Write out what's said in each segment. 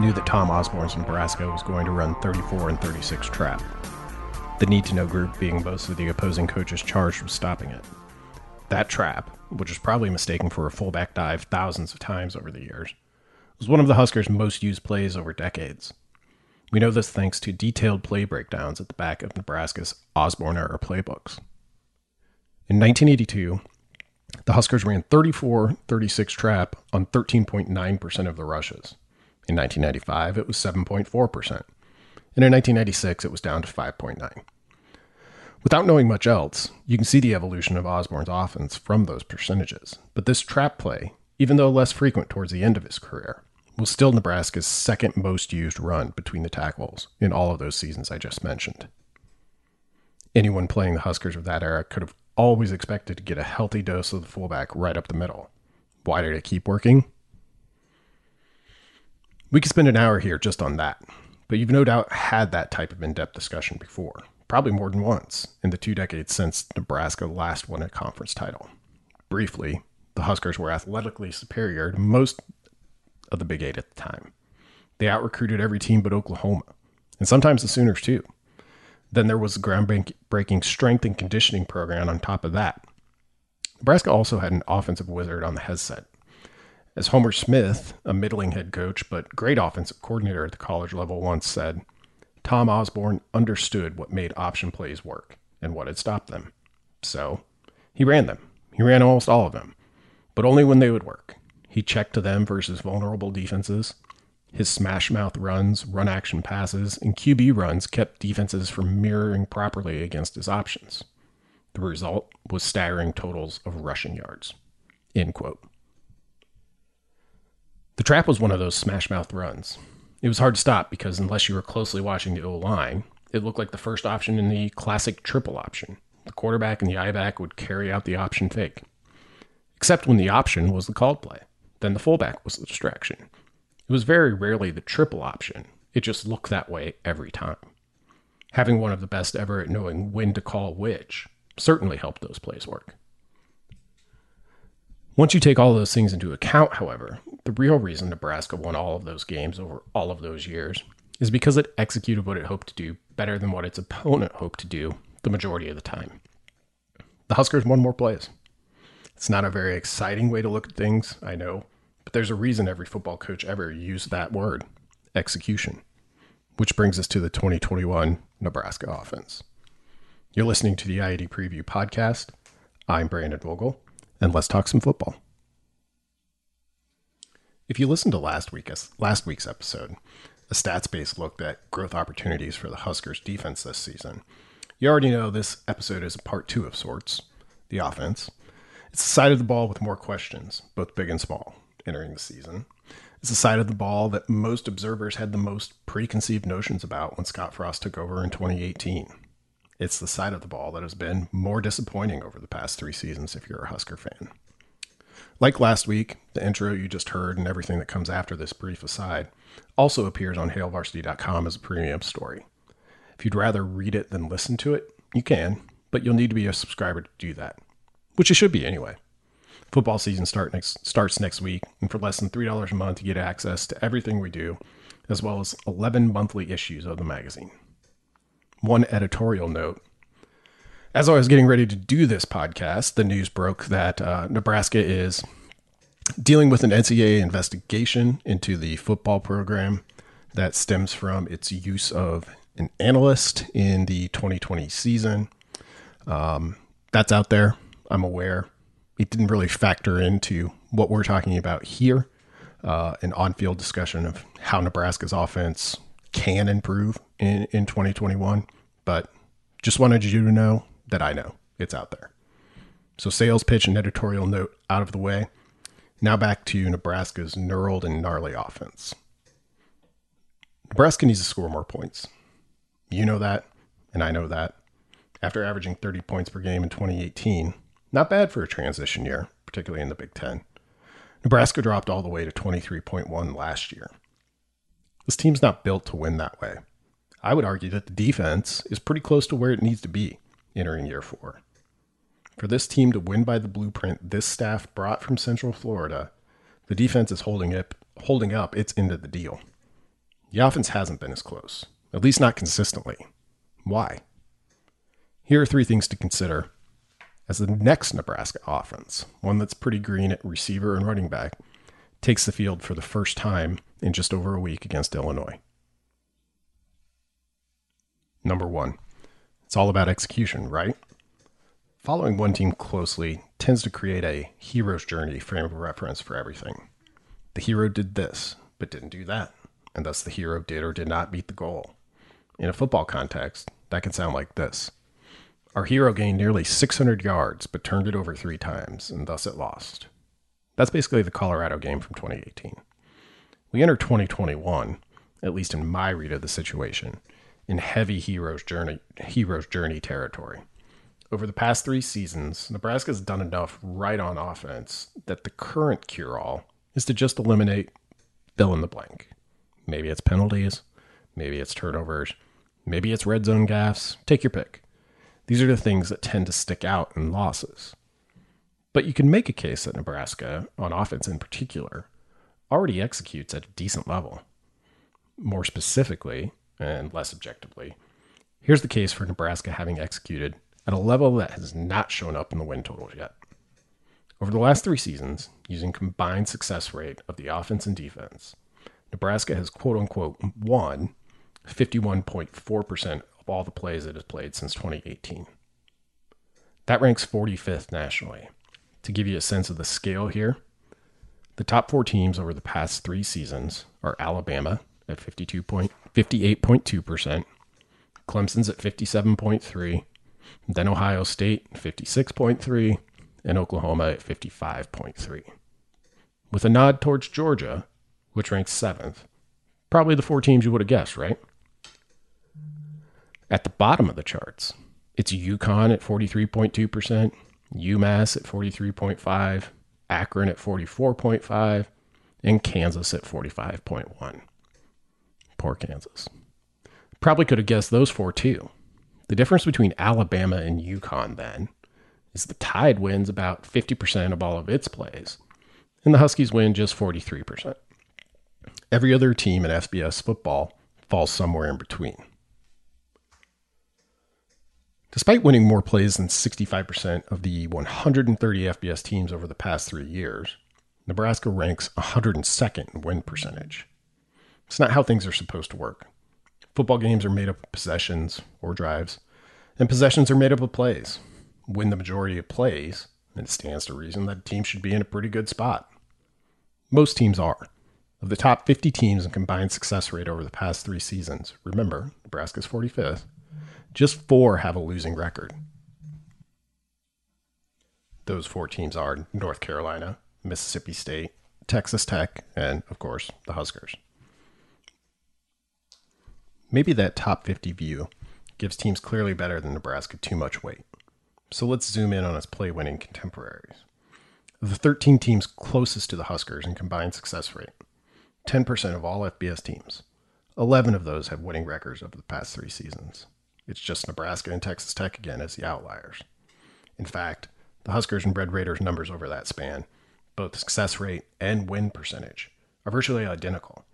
knew that Tom Osborne's Nebraska was going to run 34 and 36 trap. The need to know group being most of the opposing coaches charged with stopping it. That trap, which was probably mistaken for a fullback dive thousands of times over the years, was one of the Huskers' most used plays over decades. We know this thanks to detailed play breakdowns at the back of Nebraska's Osborne era playbooks. In 1982, the Huskers ran 34 36 trap on 13.9% of the rushes. In 1995, it was 7.4%. And in 1996, it was down to 5.9. Without knowing much else, you can see the evolution of Osborne's offense from those percentages. But this trap play, even though less frequent towards the end of his career, was still Nebraska's second most used run between the tackles in all of those seasons I just mentioned. Anyone playing the Huskers of that era could have always expected to get a healthy dose of the fullback right up the middle. Why did it keep working? We could spend an hour here just on that, but you've no doubt had that type of in depth discussion before, probably more than once in the two decades since Nebraska last won a conference title. Briefly, the Huskers were athletically superior to most of the Big Eight at the time. They out recruited every team but Oklahoma, and sometimes the Sooners too. Then there was a groundbreaking strength and conditioning program on top of that. Nebraska also had an offensive wizard on the headset. As Homer Smith, a middling head coach but great offensive coordinator at the college level, once said, Tom Osborne understood what made option plays work and what had stopped them. So he ran them. He ran almost all of them, but only when they would work. He checked to them versus vulnerable defenses, his smash mouth runs, run action passes, and QB runs kept defenses from mirroring properly against his options. The result was staggering totals of rushing yards. End quote. The trap was one of those smash mouth runs. It was hard to stop because unless you were closely watching the O line, it looked like the first option in the classic triple option. The quarterback and the I back would carry out the option fake. Except when the option was the called play. Then the fullback was the distraction. It was very rarely the triple option. It just looked that way every time. Having one of the best ever at knowing when to call which certainly helped those plays work. Once you take all those things into account, however, the real reason Nebraska won all of those games over all of those years is because it executed what it hoped to do better than what its opponent hoped to do the majority of the time. The Huskers won more plays. It's not a very exciting way to look at things, I know, but there's a reason every football coach ever used that word execution. Which brings us to the 2021 Nebraska offense. You're listening to the I-80 Preview Podcast. I'm Brandon Vogel, and let's talk some football. If you listened to last week's last week's episode, a stats based look at growth opportunities for the Huskers defense this season, you already know this episode is a part two of sorts, the offense. It's the side of the ball with more questions, both big and small entering the season. It's the side of the ball that most observers had the most preconceived notions about when Scott Frost took over in 2018. It's the side of the ball that has been more disappointing over the past three seasons if you're a Husker fan. Like last week, the intro you just heard and everything that comes after this brief aside also appears on hailvarsity.com as a premium story. If you'd rather read it than listen to it, you can, but you'll need to be a subscriber to do that, which you should be anyway. Football season start next, starts next week, and for less than $3 a month, you get access to everything we do, as well as 11 monthly issues of the magazine. One editorial note as I was getting ready to do this podcast, the news broke that uh, Nebraska is dealing with an NCAA investigation into the football program that stems from its use of an analyst in the 2020 season. Um, that's out there. I'm aware. It didn't really factor into what we're talking about here uh, an on field discussion of how Nebraska's offense can improve in, in 2021. But just wanted you to know that I know it's out there. So, sales pitch and editorial note out of the way. Now back to Nebraska's knurled and gnarly offense. Nebraska needs to score more points. You know that, and I know that. After averaging 30 points per game in 2018, not bad for a transition year, particularly in the Big Ten. Nebraska dropped all the way to 23.1 last year. This team's not built to win that way. I would argue that the defense is pretty close to where it needs to be entering year four. For this team to win by the blueprint this staff brought from Central Florida, the defense is holding up, holding up its end of the deal. The offense hasn't been as close, at least not consistently. Why? Here are three things to consider as the next Nebraska offense, one that's pretty green at receiver and running back, takes the field for the first time in just over a week against Illinois. Number one, it's all about execution, right? Following one team closely tends to create a hero's journey frame of reference for everything. The hero did this, but didn't do that, and thus the hero did or did not meet the goal. In a football context, that can sound like this Our hero gained nearly 600 yards, but turned it over three times, and thus it lost. That's basically the Colorado game from 2018. We enter 2021, at least in my read of the situation, in heavy hero's journey hero's journey territory. Over the past three seasons, Nebraska's done enough right on offense that the current cure all is to just eliminate fill in the blank. Maybe it's penalties, maybe it's turnovers, maybe it's red zone gaffes. Take your pick. These are the things that tend to stick out in losses. But you can make a case that Nebraska, on offense in particular, already executes at a decent level. More specifically, and less objectively, here's the case for Nebraska having executed at a level that has not shown up in the win totals yet. Over the last three seasons, using combined success rate of the offense and defense, Nebraska has quote unquote won 51.4% of all the plays it has played since 2018. That ranks 45th nationally. To give you a sense of the scale here, the top four teams over the past three seasons are Alabama at 52 point, 58.2%, Clemson's at 57.3, then Ohio State 56.3, and Oklahoma at 55.3. With a nod towards Georgia, which ranks seventh, probably the four teams you would have guessed, right? At the bottom of the charts, it's UConn at 43.2%, UMass at 43.5, Akron at 44.5, and Kansas at 45.1. Poor Kansas. Probably could have guessed those four too. The difference between Alabama and UConn then is the Tide wins about 50% of all of its plays, and the Huskies win just 43%. Every other team in FBS football falls somewhere in between. Despite winning more plays than 65% of the 130 FBS teams over the past three years, Nebraska ranks 102nd in win percentage. It's not how things are supposed to work. Football games are made up of possessions or drives, and possessions are made up of plays. Win the majority of plays, and it stands to reason that a team should be in a pretty good spot. Most teams are. Of the top 50 teams in combined success rate over the past three seasons, remember, Nebraska's 45th, just four have a losing record. Those four teams are North Carolina, Mississippi State, Texas Tech, and, of course, the Huskers. Maybe that top 50 view gives teams clearly better than Nebraska too much weight. So let's zoom in on its play winning contemporaries. Of the 13 teams closest to the Huskers in combined success rate, 10% of all FBS teams, 11 of those have winning records over the past three seasons. It's just Nebraska and Texas Tech again as the outliers. In fact, the Huskers and Red Raiders numbers over that span, both success rate and win percentage, are virtually identical.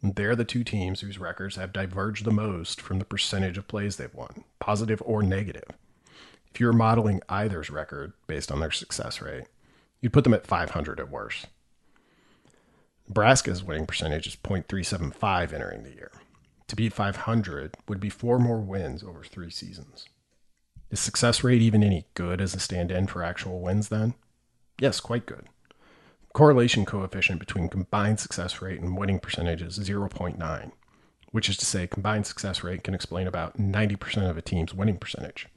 They're the two teams whose records have diverged the most from the percentage of plays they've won, positive or negative. If you were modeling either's record based on their success rate, you'd put them at 500 at worst. Nebraska's winning percentage is 0.375 entering the year. To beat 500 would be four more wins over three seasons. Is success rate even any good as a stand in for actual wins then? Yes, quite good. Correlation coefficient between combined success rate and winning percentage is 0.9, which is to say, combined success rate can explain about 90% of a team's winning percentage.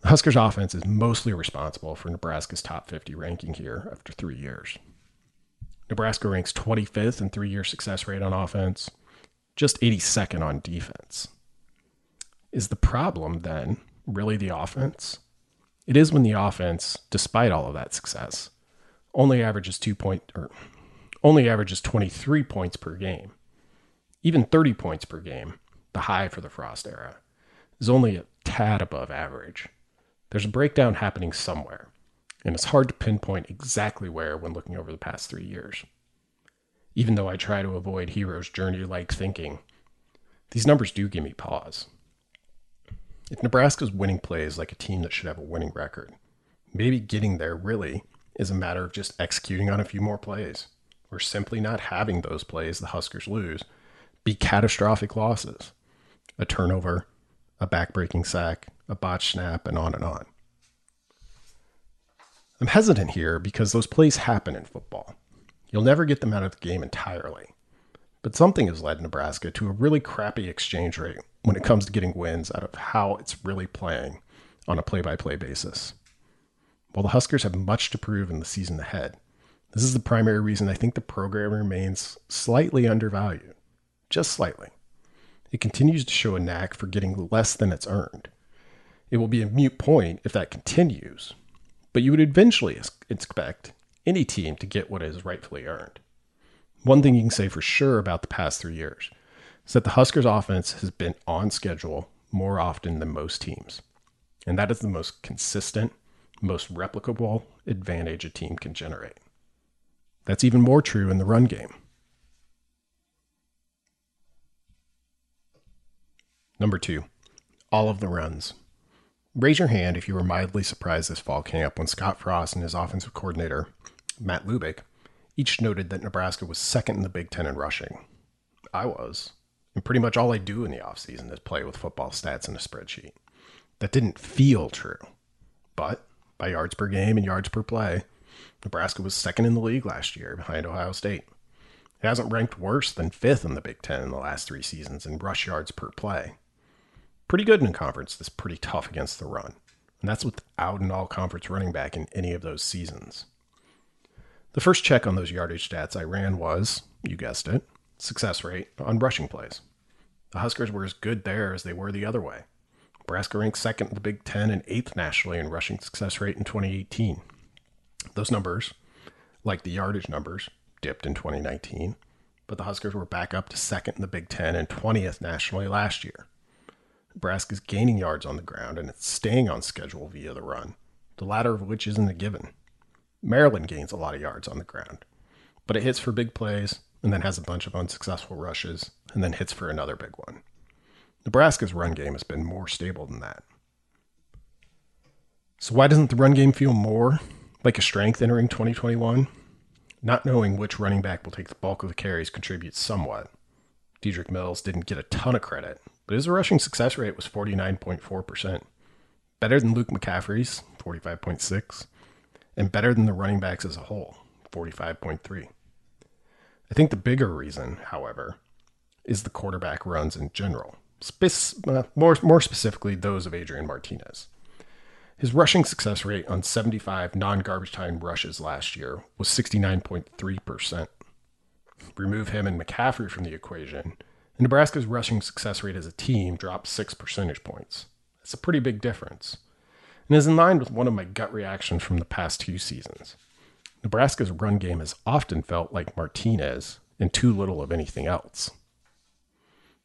The Huskers offense is mostly responsible for Nebraska's top 50 ranking here after three years. Nebraska ranks 25th in three year success rate on offense, just 82nd on defense. Is the problem then really the offense? It is when the offense, despite all of that success, only averages two point or only averages 23 points per game. Even 30 points per game, the high for the Frost era, is only a tad above average. There's a breakdown happening somewhere, and it's hard to pinpoint exactly where when looking over the past three years. Even though I try to avoid hero's journey like thinking, these numbers do give me pause. If Nebraska's winning plays like a team that should have a winning record, maybe getting there really is a matter of just executing on a few more plays, or simply not having those plays the Huskers lose be catastrophic losses a turnover, a backbreaking sack, a botch snap, and on and on. I'm hesitant here because those plays happen in football. You'll never get them out of the game entirely. But something has led Nebraska to a really crappy exchange rate when it comes to getting wins out of how it's really playing on a play by play basis. While the Huskers have much to prove in the season ahead, this is the primary reason I think the program remains slightly undervalued. Just slightly. It continues to show a knack for getting less than it's earned. It will be a mute point if that continues, but you would eventually expect any team to get what is rightfully earned. One thing you can say for sure about the past three years is that the Huskers offense has been on schedule more often than most teams. And that is the most consistent, most replicable advantage a team can generate. That's even more true in the run game. Number two, all of the runs. Raise your hand if you were mildly surprised this fall camp when Scott Frost and his offensive coordinator, Matt Lubick, each noted that Nebraska was second in the Big Ten in rushing. I was. And pretty much all I do in the offseason is play with football stats in a spreadsheet. That didn't feel true. But by yards per game and yards per play, Nebraska was second in the league last year behind Ohio State. It hasn't ranked worse than fifth in the Big Ten in the last three seasons in rush yards per play pretty good in a conference that's pretty tough against the run. And that's without an all conference running back in any of those seasons. The first check on those yardage stats I ran was, you guessed it, success rate on rushing plays. The Huskers were as good there as they were the other way. Nebraska ranked second in the Big Ten and eighth nationally in rushing success rate in 2018. Those numbers, like the yardage numbers, dipped in 2019, but the Huskers were back up to second in the Big Ten and 20th nationally last year. Nebraska's gaining yards on the ground and it's staying on schedule via the run, the latter of which isn't a given. Maryland gains a lot of yards on the ground, but it hits for big plays and then has a bunch of unsuccessful rushes and then hits for another big one. Nebraska's run game has been more stable than that. So, why doesn't the run game feel more like a strength entering 2021? Not knowing which running back will take the bulk of the carries contributes somewhat. Dedrick Mills didn't get a ton of credit, but his rushing success rate was 49.4%, better than Luke McCaffrey's 45.6, and better than the running backs as a whole, 45.3. I think the bigger reason, however, is the quarterback runs in general, uh, more, more specifically those of Adrian Martinez. His rushing success rate on 75 non garbage time rushes last year was 69.3%. Remove him and McCaffrey from the equation, and Nebraska's rushing success rate as a team dropped six percentage points. That's a pretty big difference, and is in line with one of my gut reactions from the past two seasons. Nebraska's run game has often felt like Martinez and too little of anything else.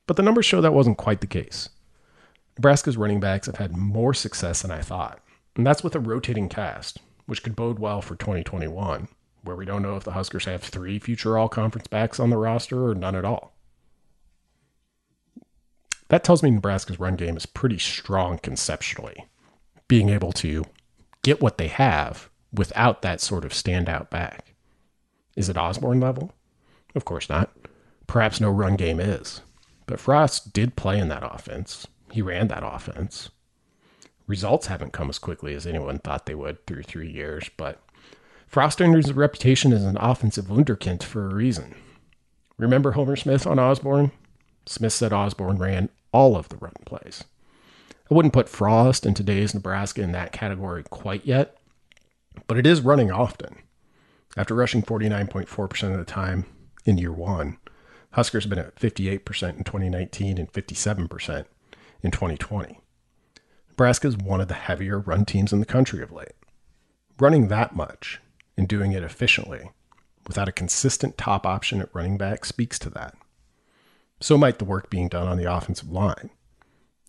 But the numbers show that wasn't quite the case. Nebraska's running backs have had more success than I thought, and that's with a rotating cast, which could bode well for 2021, where we don't know if the Huskers have three future all conference backs on the roster or none at all. That tells me Nebraska's run game is pretty strong conceptually, being able to get what they have without that sort of standout back. Is it Osborne level? Of course not. Perhaps no run game is. But Frost did play in that offense. He ran that offense. Results haven't come as quickly as anyone thought they would through three years, but Frost earned his reputation as an offensive wunderkind for a reason. Remember Homer Smith on Osborne? Smith said Osborne ran all of the run plays. I wouldn't put Frost in today's Nebraska in that category quite yet, but it is running often. After rushing 49.4% of the time in year one, Huskers have been at 58% in 2019 and 57% in 2020. Nebraska is one of the heavier run teams in the country of late. Running that much and doing it efficiently without a consistent top option at running back speaks to that. So might the work being done on the offensive line.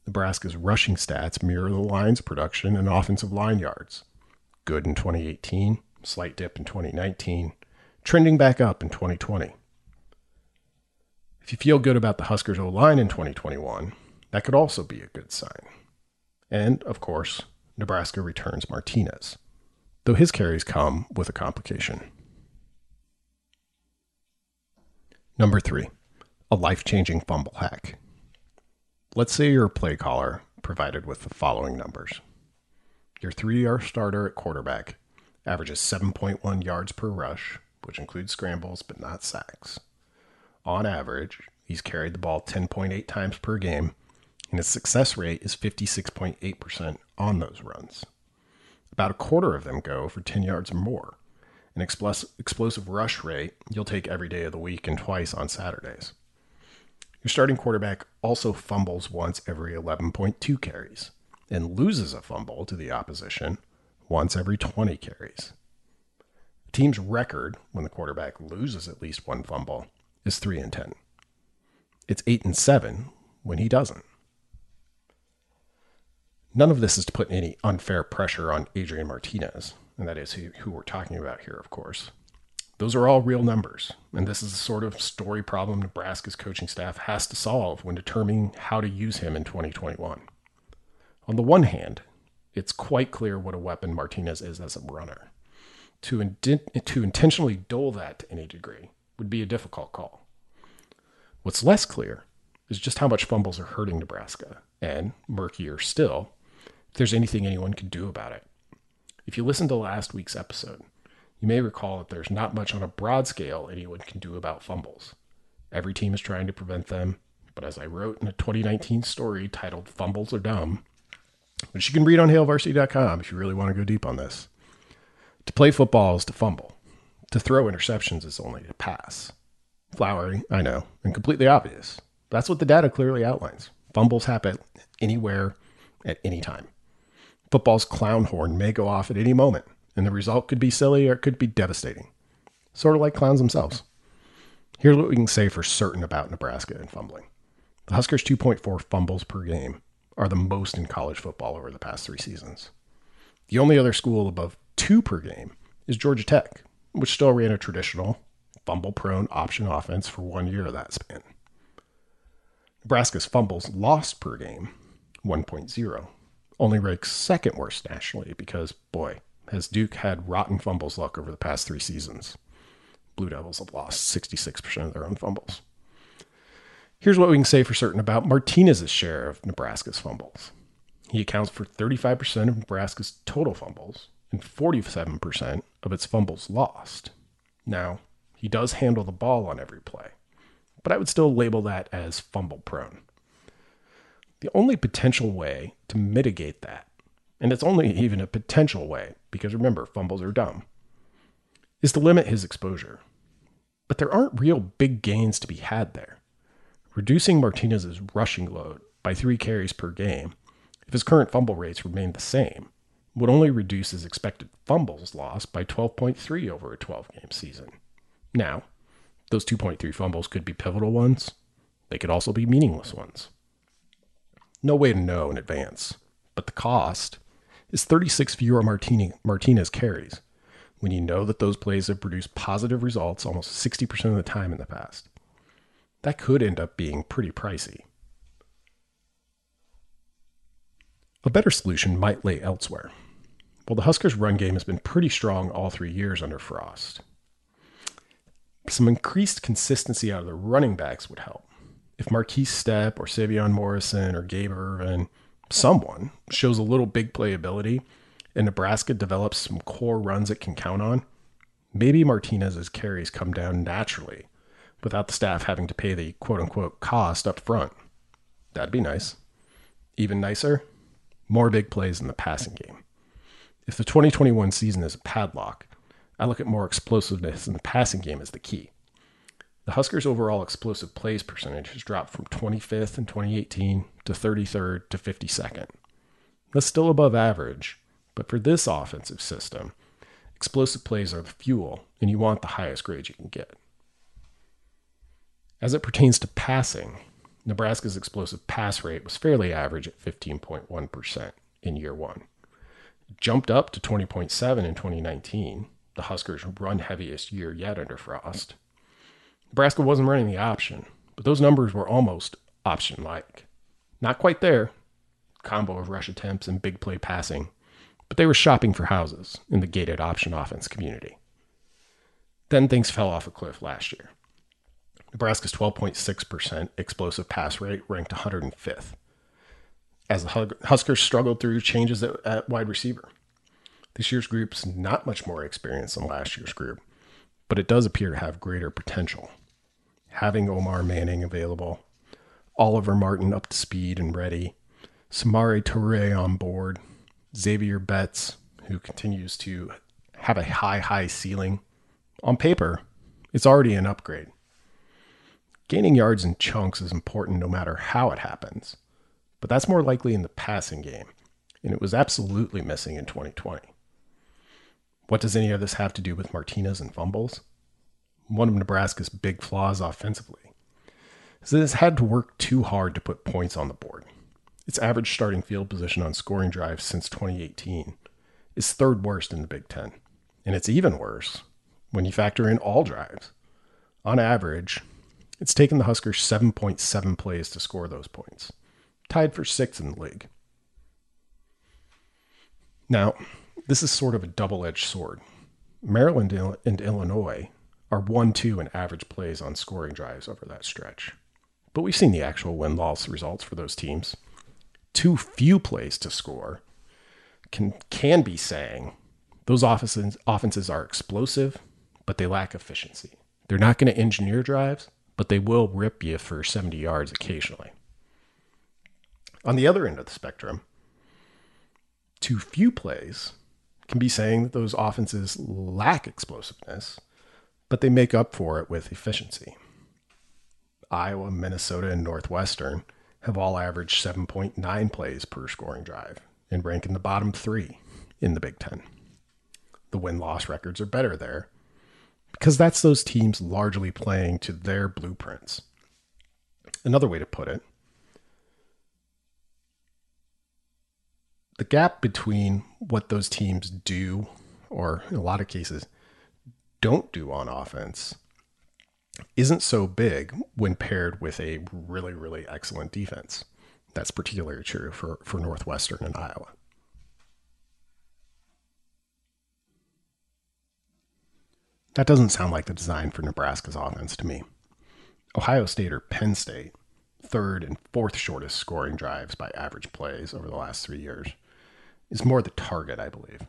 Nebraska's rushing stats mirror the line's production and offensive line yards. Good in 2018, slight dip in 2019, trending back up in 2020. If you feel good about the Huskers O line in 2021, that could also be a good sign. And, of course, Nebraska returns Martinez, though his carries come with a complication. Number three, a life changing fumble hack. Let's say you're a play caller provided with the following numbers. Your three year starter at quarterback averages 7.1 yards per rush, which includes scrambles but not sacks. On average, he's carried the ball 10.8 times per game, and his success rate is 56.8% on those runs. About a quarter of them go for 10 yards or more. An explosive rush rate you'll take every day of the week and twice on Saturdays. Your starting quarterback also fumbles once every 11.2 carries and loses a fumble to the opposition once every 20 carries. The team's record when the quarterback loses at least one fumble is 3 and 10. It's 8 and 7 when he doesn't. None of this is to put any unfair pressure on Adrian Martinez, and that is who, who we're talking about here, of course. Those are all real numbers, and this is the sort of story problem Nebraska's coaching staff has to solve when determining how to use him in 2021. On the one hand, it's quite clear what a weapon Martinez is as a runner. To, to intentionally dull that to any degree would be a difficult call. What's less clear is just how much fumbles are hurting Nebraska, and, murkier still, if there's anything anyone can do about it. If you listen to last week's episode, you may recall that there's not much on a broad scale anyone can do about fumbles. Every team is trying to prevent them, but as I wrote in a 2019 story titled Fumbles Are Dumb, which you can read on hailvarsity.com if you really want to go deep on this, to play football is to fumble. To throw interceptions is only to pass. Flowery, I know, and completely obvious. That's what the data clearly outlines. Fumbles happen anywhere at any time football's clown horn may go off at any moment, and the result could be silly or it could be devastating. Sort of like clowns themselves. Here's what we can say for certain about Nebraska and fumbling. The Huskers' 2.4 fumbles per game are the most in college football over the past three seasons. The only other school above two per game is Georgia Tech, which still ran a traditional, fumble prone option offense for one year of that span. Nebraska's fumbles lost per game, 1.0, only ranks second worst nationally because, boy, has Duke had rotten fumbles luck over the past three seasons. Blue Devils have lost 66% of their own fumbles. Here's what we can say for certain about Martinez's share of Nebraska's fumbles. He accounts for 35% of Nebraska's total fumbles and 47% of its fumbles lost. Now, he does handle the ball on every play, but I would still label that as fumble prone. The only potential way to mitigate that, and it's only even a potential way, because remember, fumbles are dumb, is to limit his exposure. But there aren't real big gains to be had there. Reducing Martinez's rushing load by three carries per game, if his current fumble rates remain the same, would only reduce his expected fumbles lost by 12.3 over a 12 game season. Now, those 2.3 fumbles could be pivotal ones, they could also be meaningless ones no way to know in advance. But the cost is 36 fewer Martini, Martinez carries when you know that those plays have produced positive results almost 60% of the time in the past. That could end up being pretty pricey. A better solution might lay elsewhere. While the Huskers' run game has been pretty strong all three years under Frost. Some increased consistency out of the running backs would help if Markese Stepp or Sevion Morrison or Gabe Ervin someone shows a little big playability and Nebraska develops some core runs it can count on, maybe Martinez's carries come down naturally without the staff having to pay the quote unquote cost up front. That'd be nice. Even nicer, more big plays in the passing game. If the 2021 season is a padlock, I look at more explosiveness in the passing game as the key. The Huskers' overall explosive plays percentage has dropped from 25th in 2018 to 33rd to 52nd. That's still above average, but for this offensive system, explosive plays are the fuel, and you want the highest grade you can get. As it pertains to passing, Nebraska's explosive pass rate was fairly average at 15.1% in year one. It jumped up to 20.7 in 2019, the Huskers' run heaviest year yet under Frost. Nebraska wasn't running the option, but those numbers were almost option like. Not quite there, combo of rush attempts and big play passing, but they were shopping for houses in the gated option offense community. Then things fell off a cliff last year. Nebraska's 12.6% explosive pass rate ranked 105th as the Huskers struggled through changes at, at wide receiver. This year's group's not much more experienced than last year's group, but it does appear to have greater potential having Omar Manning available, Oliver Martin up to speed and ready, Samori Toure on board, Xavier Betts, who continues to have a high, high ceiling. On paper, it's already an upgrade. Gaining yards in chunks is important no matter how it happens, but that's more likely in the passing game, and it was absolutely missing in 2020. What does any of this have to do with Martinez and fumbles? One of Nebraska's big flaws offensively is that it's had to work too hard to put points on the board. Its average starting field position on scoring drives since 2018 is third worst in the Big Ten. And it's even worse when you factor in all drives. On average, it's taken the Huskers 7.7 plays to score those points, tied for sixth in the league. Now, this is sort of a double edged sword. Maryland and Illinois are 1 2 in average plays on scoring drives over that stretch. But we've seen the actual win loss results for those teams. Too few plays to score can, can be saying those offenses, offenses are explosive, but they lack efficiency. They're not going to engineer drives, but they will rip you for 70 yards occasionally. On the other end of the spectrum, too few plays can be saying that those offenses lack explosiveness but they make up for it with efficiency. Iowa, Minnesota, and Northwestern have all averaged 7.9 plays per scoring drive and rank in the bottom three in the Big Ten. The win loss records are better there because that's those teams largely playing to their blueprints. Another way to put it, the gap between what those teams do, or in a lot of cases, don't do on offense isn't so big when paired with a really, really excellent defense. That's particularly true for, for Northwestern and Iowa. That doesn't sound like the design for Nebraska's offense to me. Ohio State or Penn State, third and fourth shortest scoring drives by average plays over the last three years, is more the target, I believe.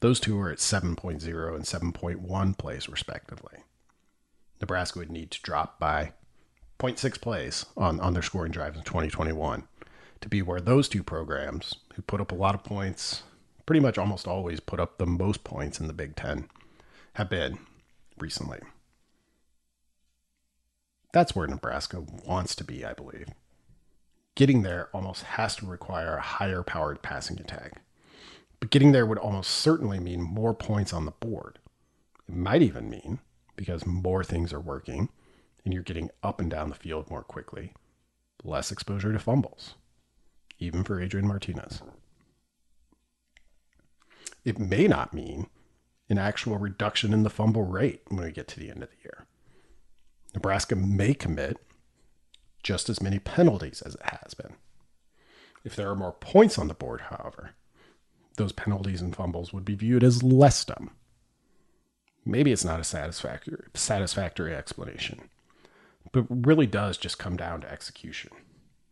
Those two are at 7.0 and 7.1 plays, respectively. Nebraska would need to drop by 0.6 plays on, on their scoring drives in 2021 to be where those two programs, who put up a lot of points, pretty much almost always put up the most points in the Big Ten, have been recently. That's where Nebraska wants to be, I believe. Getting there almost has to require a higher powered passing attack. But getting there would almost certainly mean more points on the board. It might even mean, because more things are working and you're getting up and down the field more quickly, less exposure to fumbles, even for Adrian Martinez. It may not mean an actual reduction in the fumble rate when we get to the end of the year. Nebraska may commit just as many penalties as it has been. If there are more points on the board, however, those penalties and fumbles would be viewed as less dumb. Maybe it's not a satisfactory, satisfactory explanation, but really does just come down to execution.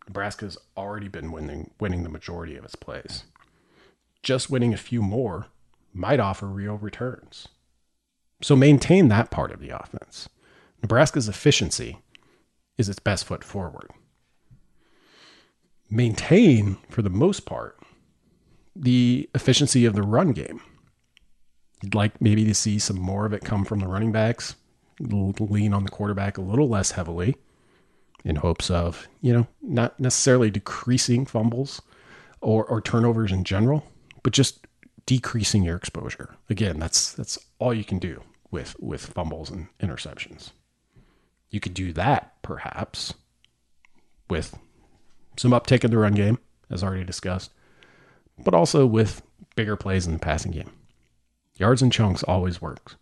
Nebraska's already been winning winning the majority of its plays. Just winning a few more might offer real returns. So maintain that part of the offense. Nebraska's efficiency is its best foot forward. Maintain, for the most part, the efficiency of the run game. You'd like maybe to see some more of it come from the running backs, lean on the quarterback a little less heavily in hopes of, you know, not necessarily decreasing fumbles or, or turnovers in general, but just decreasing your exposure. Again, that's that's all you can do with with fumbles and interceptions. You could do that perhaps with some uptick in the run game, as already discussed, but also with bigger plays in the passing game. Yards and chunks always works.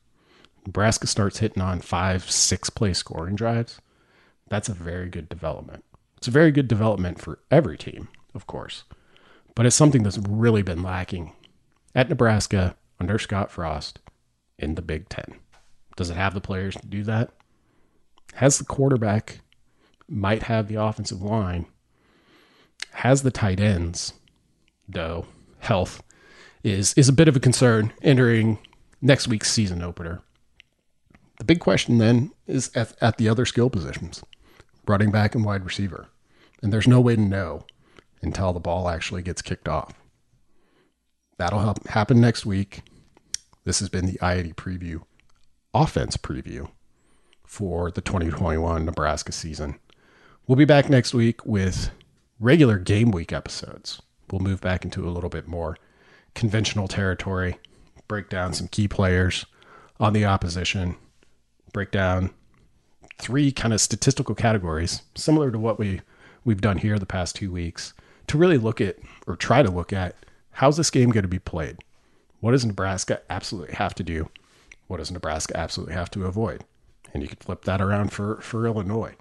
Nebraska starts hitting on five, six play scoring drives. That's a very good development. It's a very good development for every team, of course, but it's something that's really been lacking at Nebraska under Scott Frost in the Big Ten. Does it have the players to do that? Has the quarterback, might have the offensive line, has the tight ends, though health is is a bit of a concern entering next week's season opener. The big question then is at, at the other skill positions, running back and wide receiver. And there's no way to know until the ball actually gets kicked off. That'll help happen next week. This has been the I-80 preview, offense preview for the 2021 Nebraska season. We'll be back next week with regular game week episodes. We'll move back into a little bit more conventional territory, break down some key players on the opposition, break down three kind of statistical categories, similar to what we we've done here the past two weeks, to really look at or try to look at how's this game going to be played? What does Nebraska absolutely have to do? What does Nebraska absolutely have to avoid? And you could flip that around for, for Illinois.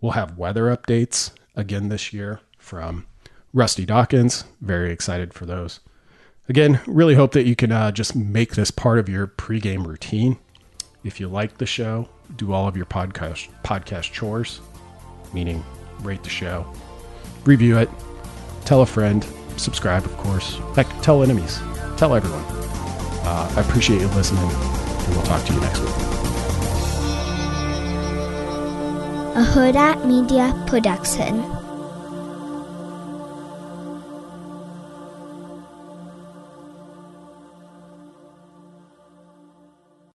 We'll have weather updates again this year from Rusty Dawkins. Very excited for those. Again, really hope that you can uh, just make this part of your pregame routine. If you like the show, do all of your podcast podcast chores, meaning rate the show, review it, tell a friend, subscribe, of course. Heck, tell enemies, tell everyone. Uh, I appreciate you listening, and we'll talk to you next week. A Hurrdat Media Production.